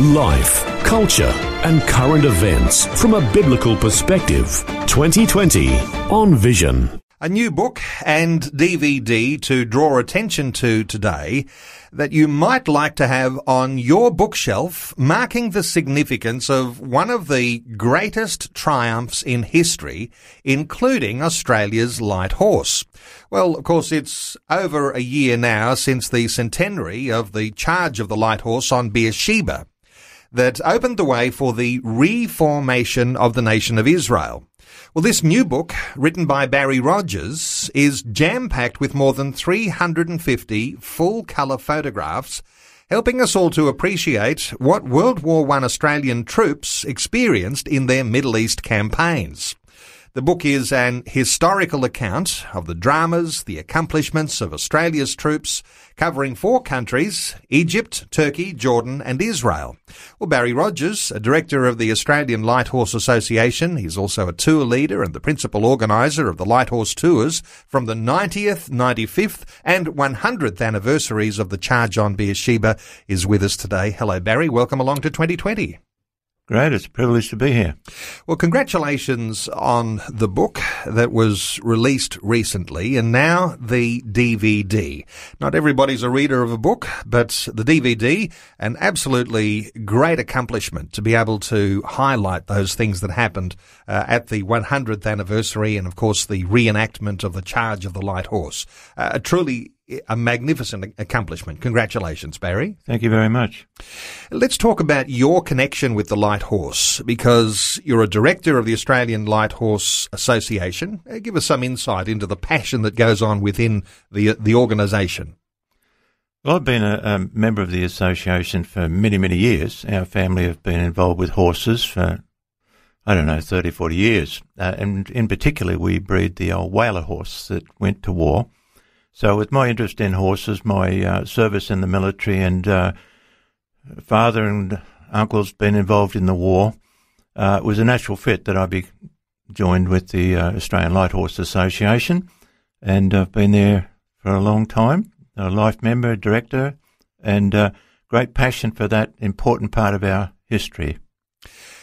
Life, culture, and current events from a biblical perspective. 2020 on Vision. A new book and DVD to draw attention to today that you might like to have on your bookshelf, marking the significance of one of the greatest triumphs in history, including Australia's light horse. Well, of course, it's over a year now since the centenary of the charge of the light horse on Beersheba that opened the way for the reformation of the nation of Israel. Well, this new book, written by Barry Rogers, is jam-packed with more than 350 full-colour photographs, helping us all to appreciate what World War I Australian troops experienced in their Middle East campaigns. The book is an historical account of the dramas, the accomplishments of Australia's troops, covering four countries, Egypt, Turkey, Jordan and Israel. Well, Barry Rogers, a director of the Australian Light Horse Association, he's also a tour leader and the principal organiser of the Light Horse Tours from the 90th, 95th and 100th anniversaries of the charge on Beersheba, is with us today. Hello, Barry. Welcome along to 2020. Great, it's a privilege to be here. Well, congratulations on the book that was released recently and now the DVD. Not everybody's a reader of a book, but the DVD, an absolutely great accomplishment to be able to highlight those things that happened uh, at the 100th anniversary and, of course, the reenactment of the charge of the light horse. Uh, a truly a magnificent accomplishment. Congratulations, Barry. Thank you very much. Let's talk about your connection with the Light Horse because you're a director of the Australian Light Horse Association. Uh, give us some insight into the passion that goes on within the the organisation. Well, I've been a, a, member of the association for many, many years. Our family have been involved with horses for, I don't know, 30, 40 years. Uh, and in particular, we breed the old Waler horse that went to war. So, with my interest in horses, my uh, service in the military, and uh, father and uncles been involved in the war, uh, it was a natural fit that I be joined with the uh, Australian Light Horse Association, and I've been there for a long time. A life member, director, and uh, great passion for that important part of our history.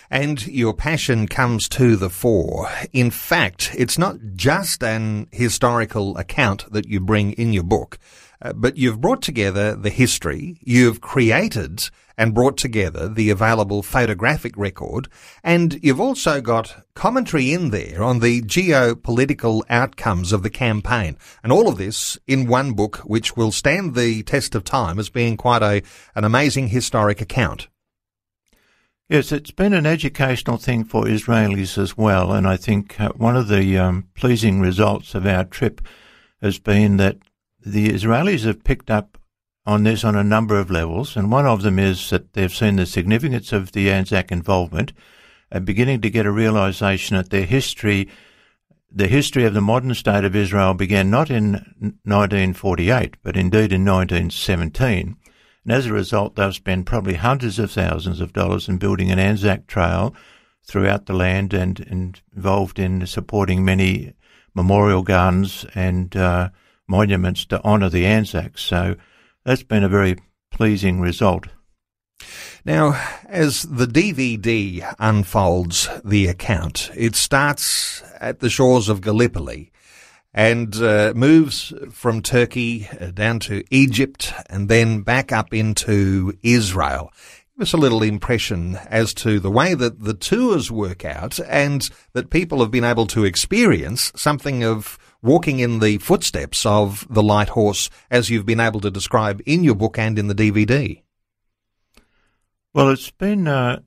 And your passion comes to the fore. In fact, it's not just an historical account that you bring in your book, uh, but you've brought together the history, you've created and brought together the available photographic record, and you've also got commentary in there on the geopolitical outcomes of the campaign. And all of this in one book, which will stand the test of time as being quite a, an amazing historic account. Yes, it's been an educational thing for Israelis as well, and I think uh, one of the um, pleasing results of our trip has been that the Israelis have picked up on this on a number of levels, and one of them is that they've seen the significance of the Anzac involvement and beginning to get a realization that their history, the history of the modern state of Israel began not in 1948, but indeed in 1917 and as a result, they've spent probably hundreds of thousands of dollars in building an Anzac trail throughout the land and, and involved in supporting many memorial gardens and uh, monuments to honour the Anzacs. So that's been a very pleasing result. Now, as the DVD unfolds the account, it starts at the shores of Gallipoli and uh, moves from Turkey uh, down to Egypt and then back up into Israel. Give us a little impression as to the way that the tours work out and that people have been able to experience something of walking in the footsteps of the light horse as you've been able to describe in your book and in the DVD. Well, it's been uh,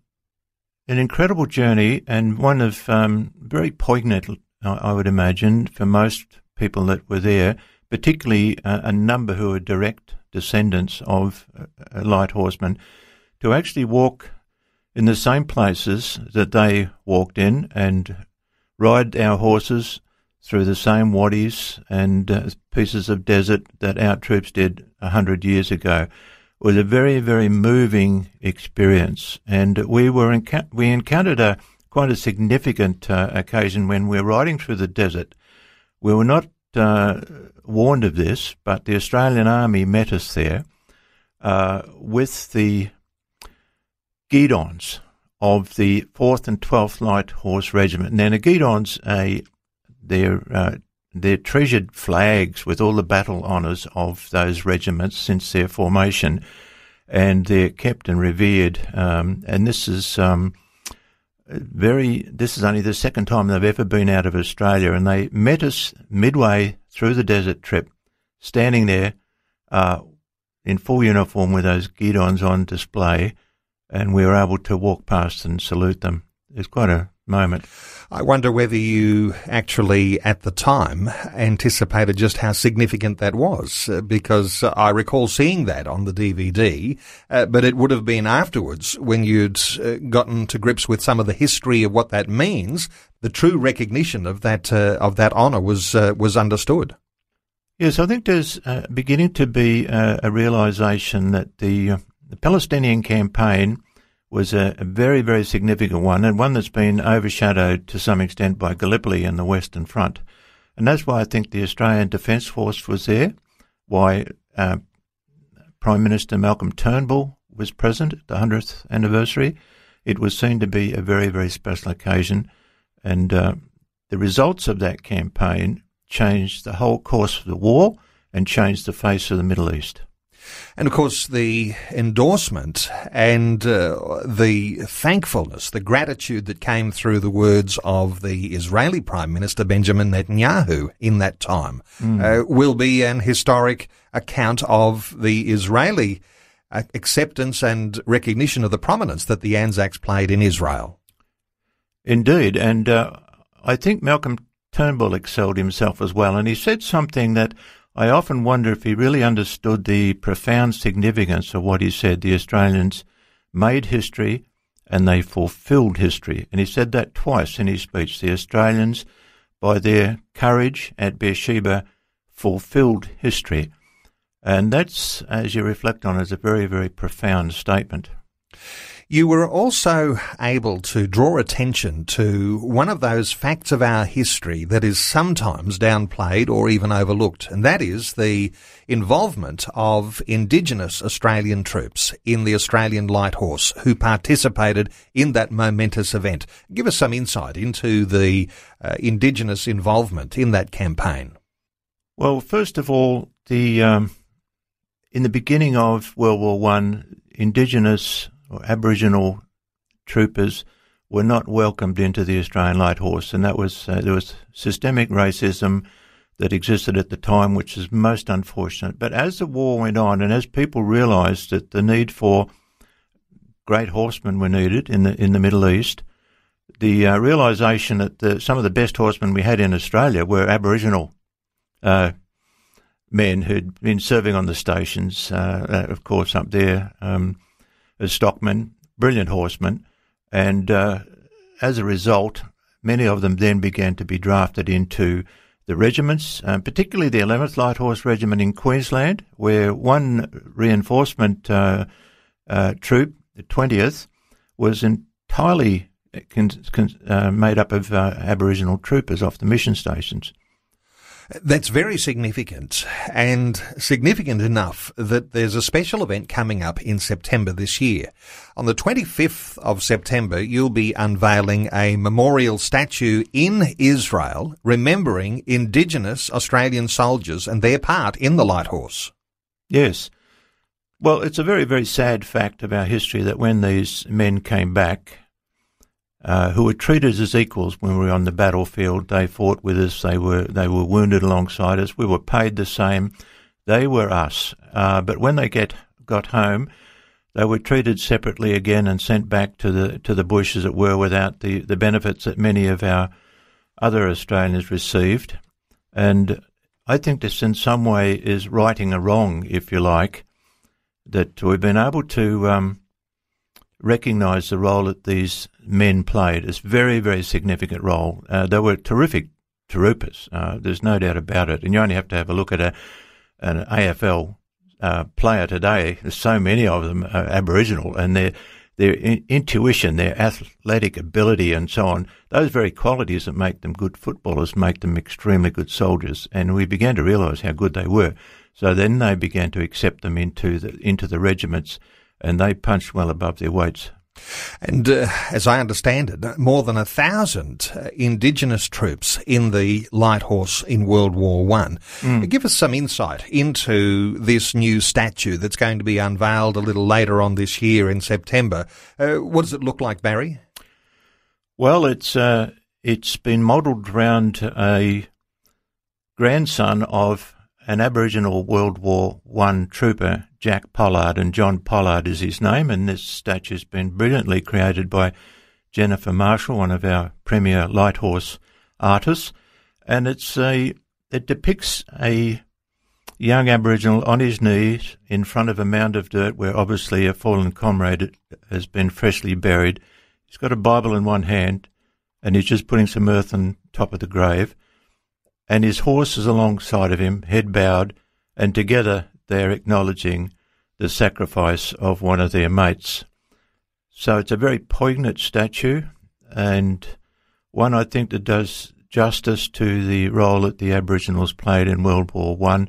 an incredible journey and one of um, very poignant I would imagine, for most people that were there, particularly a, number who are direct descendants of light horsemen, to actually walk in the same places that they walked in and ride our horses through the same wadis and uh, pieces of desert that our troops did a hundred years ago. It was a very, very moving experience, and we were enc- we encountered a quite a significant uh, occasion when we were riding through the desert. We were not uh, warned of this, but the Australian Army met us there uh, with the guidons of the 4th and 12th Light Horse Regiment. Now, the guidons, a they're, uh, they're treasured flags with all the battle honours of those regiments since their formation, and they're kept and revered. Um, and this is um, very. This is only the second time they've ever been out of Australia, and they met us midway through the desert trip, standing there uh, in full uniform with those guidons on display, and we were able to walk past and salute them. It's quite a moment. I wonder whether you actually, at the time, anticipated just how significant that was, uh, because I recall seeing that on the DVD, uh, but it would have been afterwards when you'd uh, gotten to grips with some of the history of what that means. The true recognition of that uh, of that honour was uh, was understood. Yes, I think there's uh, beginning to be a realization that the the Palestinian campaign was a, very, very significant one, and one that's been overshadowed to some extent by Gallipoli and the Western Front. And that's why I think the Australian Defence Force was there, why uh, Prime Minister Malcolm Turnbull was present at the 100th anniversary. It was seen to be a very, very special occasion, and uh, the results of that campaign changed the whole course of the war and changed the face of the Middle East. And of course, the endorsement and uh, the thankfulness, the gratitude that came through the words of the Israeli Prime Minister Benjamin Netanyahu in that time mm. uh, will be an historic account of the Israeli uh, acceptance and recognition of the prominence that the Anzacs played in Israel. Indeed, and uh, I think Malcolm Turnbull excelled himself as well, and he said something that I often wonder if he really understood the profound significance of what he said. The Australians made history and they fulfilled history. And he said that twice in his speech. The Australians, by their courage at Beersheba, fulfilled history. And that's, as you reflect on, is a very, very profound statement. You were also able to draw attention to one of those facts of our history that is sometimes downplayed or even overlooked, and that is the involvement of Indigenous Australian troops in the Australian Light Horse who participated in that momentous event. Give us some insight into the uh, Indigenous involvement in that campaign. Well, first of all, the um, in the beginning of World War One, Indigenous or Aboriginal troopers were not welcomed into the Australian Light Horse, and that was uh, there was systemic racism that existed at the time, which is most unfortunate. But as the war went on, and as people realised that the need for great horsemen were needed in the in the Middle East, the uh, realisation that the, some of the best horsemen we had in Australia were Aboriginal uh, men who'd been serving on the stations, uh, uh, of course, up there. Um, as stockmen, brilliant horsemen, and uh, as a result, many of them then began to be drafted into the regiments, um, particularly the 11th Light Horse Regiment in Queensland, where one reinforcement uh, uh, troop, the 20th, was entirely con- con- uh, made up of uh, Aboriginal troopers off the mission stations. That's very significant and significant enough that there's a special event coming up in September this year. On the 25th of September, you'll be unveiling a memorial statue in Israel remembering Indigenous Australian soldiers and their part in the Light Horse. Yes. Well, it's a very, very sad fact of our history that when these men came back, uh, who were treated as equals when we were on the battlefield. They fought with us. They were they were wounded alongside us. We were paid the same. They were us. Uh, but when they get got home, they were treated separately again and sent back to the to the bush, as it were, without the, the benefits that many of our other Australians received. And I think this, in some way, is righting a wrong, if you like, that we've been able to um, recognise the role that these men played. It's very, very significant role. Uh, they were terrific troopers. Uh, there's no doubt about it. And you only have to have a look at a, an AFL uh, player today. There's so many of them are Aboriginal, and their their in- intuition, their athletic ability, and so on. Those very qualities that make them good footballers make them extremely good soldiers. And we began to realise how good they were. So then they began to accept them into the into the regiments, and they punched well above their weights. And uh, as I understand it, more than a thousand uh, Indigenous troops in the Light Horse in World War One. Mm. Give us some insight into this new statue that's going to be unveiled a little later on this year in September. Uh, what does it look like, Barry? Well, it's uh, it's been modelled around a grandson of an Aboriginal World War One trooper, Jack Pollard, and John Pollard is his name, and this statue's been brilliantly created by Jennifer Marshall, one of our premier light horse artists, and it's a it depicts a young Aboriginal on his knees in front of a mound of dirt where obviously a fallen comrade has been freshly buried. He's got a Bible in one hand, and he's just putting some earth on top of the grave and his horse is alongside of him, head bowed, and together they're acknowledging the sacrifice of one of their mates. So it's a very poignant statue, and one I think that does justice to the role that the Aboriginals played in World War One,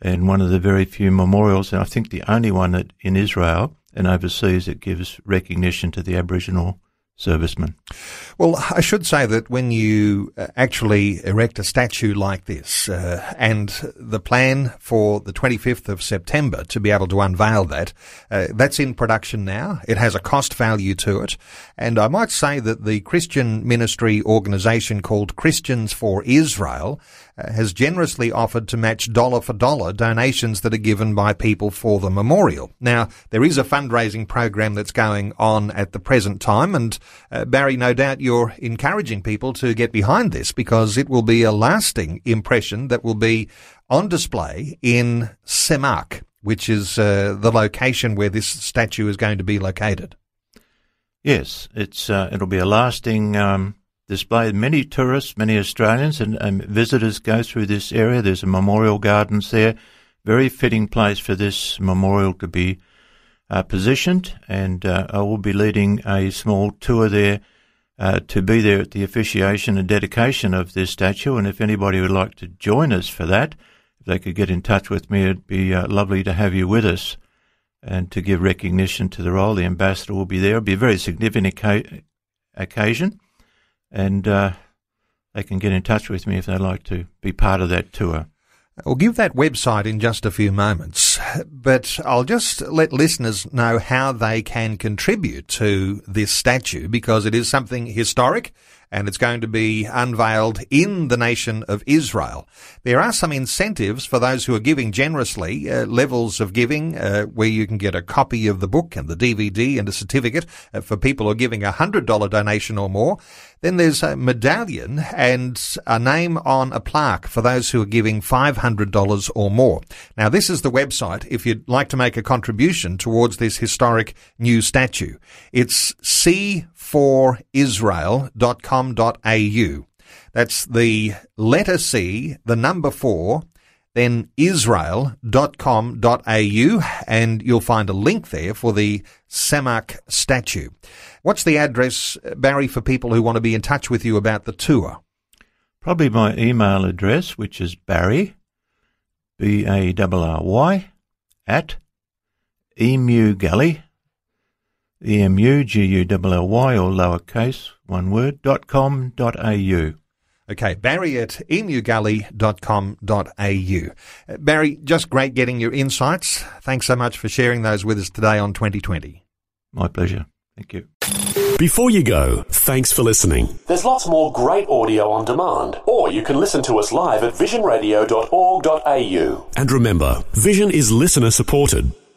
and one of the very few memorials, and I think the only one that in Israel and overseas that gives recognition to the Aboriginal servicemen. Well, I should say that when you uh, actually erect a statue like this, uh, and the plan for the 25th of September to be able to unveil that, uh, that's in production now. It has a cost value to it. And I might say that the Christian ministry organization called Christians for Israel has generously offered to match dollar for dollar donations that are given by people for the memorial. Now, there is a fundraising program that's going on at the present time, and uh, Barry, no doubt you're encouraging people to get behind this because it will be a lasting impression that will be on display in Semakh, which is uh, the location where this statue is going to be located. Yes, it's uh, it'll be a lasting um, display. Many tourists, many Australians and, and, visitors go through this area. There's a memorial gardens there. Very fitting place for this memorial to be uh, positioned. And uh, I will be leading a small tour there uh, to be there at the officiation and dedication of this statue. And if anybody would like to join us for that, if they could get in touch with me, it'd be uh, lovely to have you with us and to give recognition to the role. The ambassador will be there. It'll be a very significant occasion and uh, they can get in touch with me if they'd like to be part of that tour. We'll give that website in just a few moments, but I'll just let listeners know how they can contribute to this statue because it is something historic and it's going to be unveiled in the nation of Israel. There are some incentives for those who are giving generously, uh, levels of giving uh, where you can get a copy of the book and the DVD and a certificate uh, for people who are giving a $100 donation or more. Then there's a medallion and a name on a plaque for those who are giving $500 or more. Now, this is the website if you'd like to make a contribution towards this historic new statue. It's c4israel.com.au. That's the letter C, the number four, then israel.com.au, and you'll find a link there for the Semakh statue. What's the address, Barry, for people who want to be in touch with you about the tour? Probably my email address, which is Barry, B A R R Y, at Emu Gully, E M U G U L L Y, or lowercase, one word, dot com dot au. Okay, Barry at emugully.com.au. Uh, Barry, just great getting your insights. Thanks so much for sharing those with us today on 2020. My pleasure. Thank you. Before you go, thanks for listening. There's lots more great audio on demand, or you can listen to us live at visionradio.org.au. And remember, Vision is listener supported.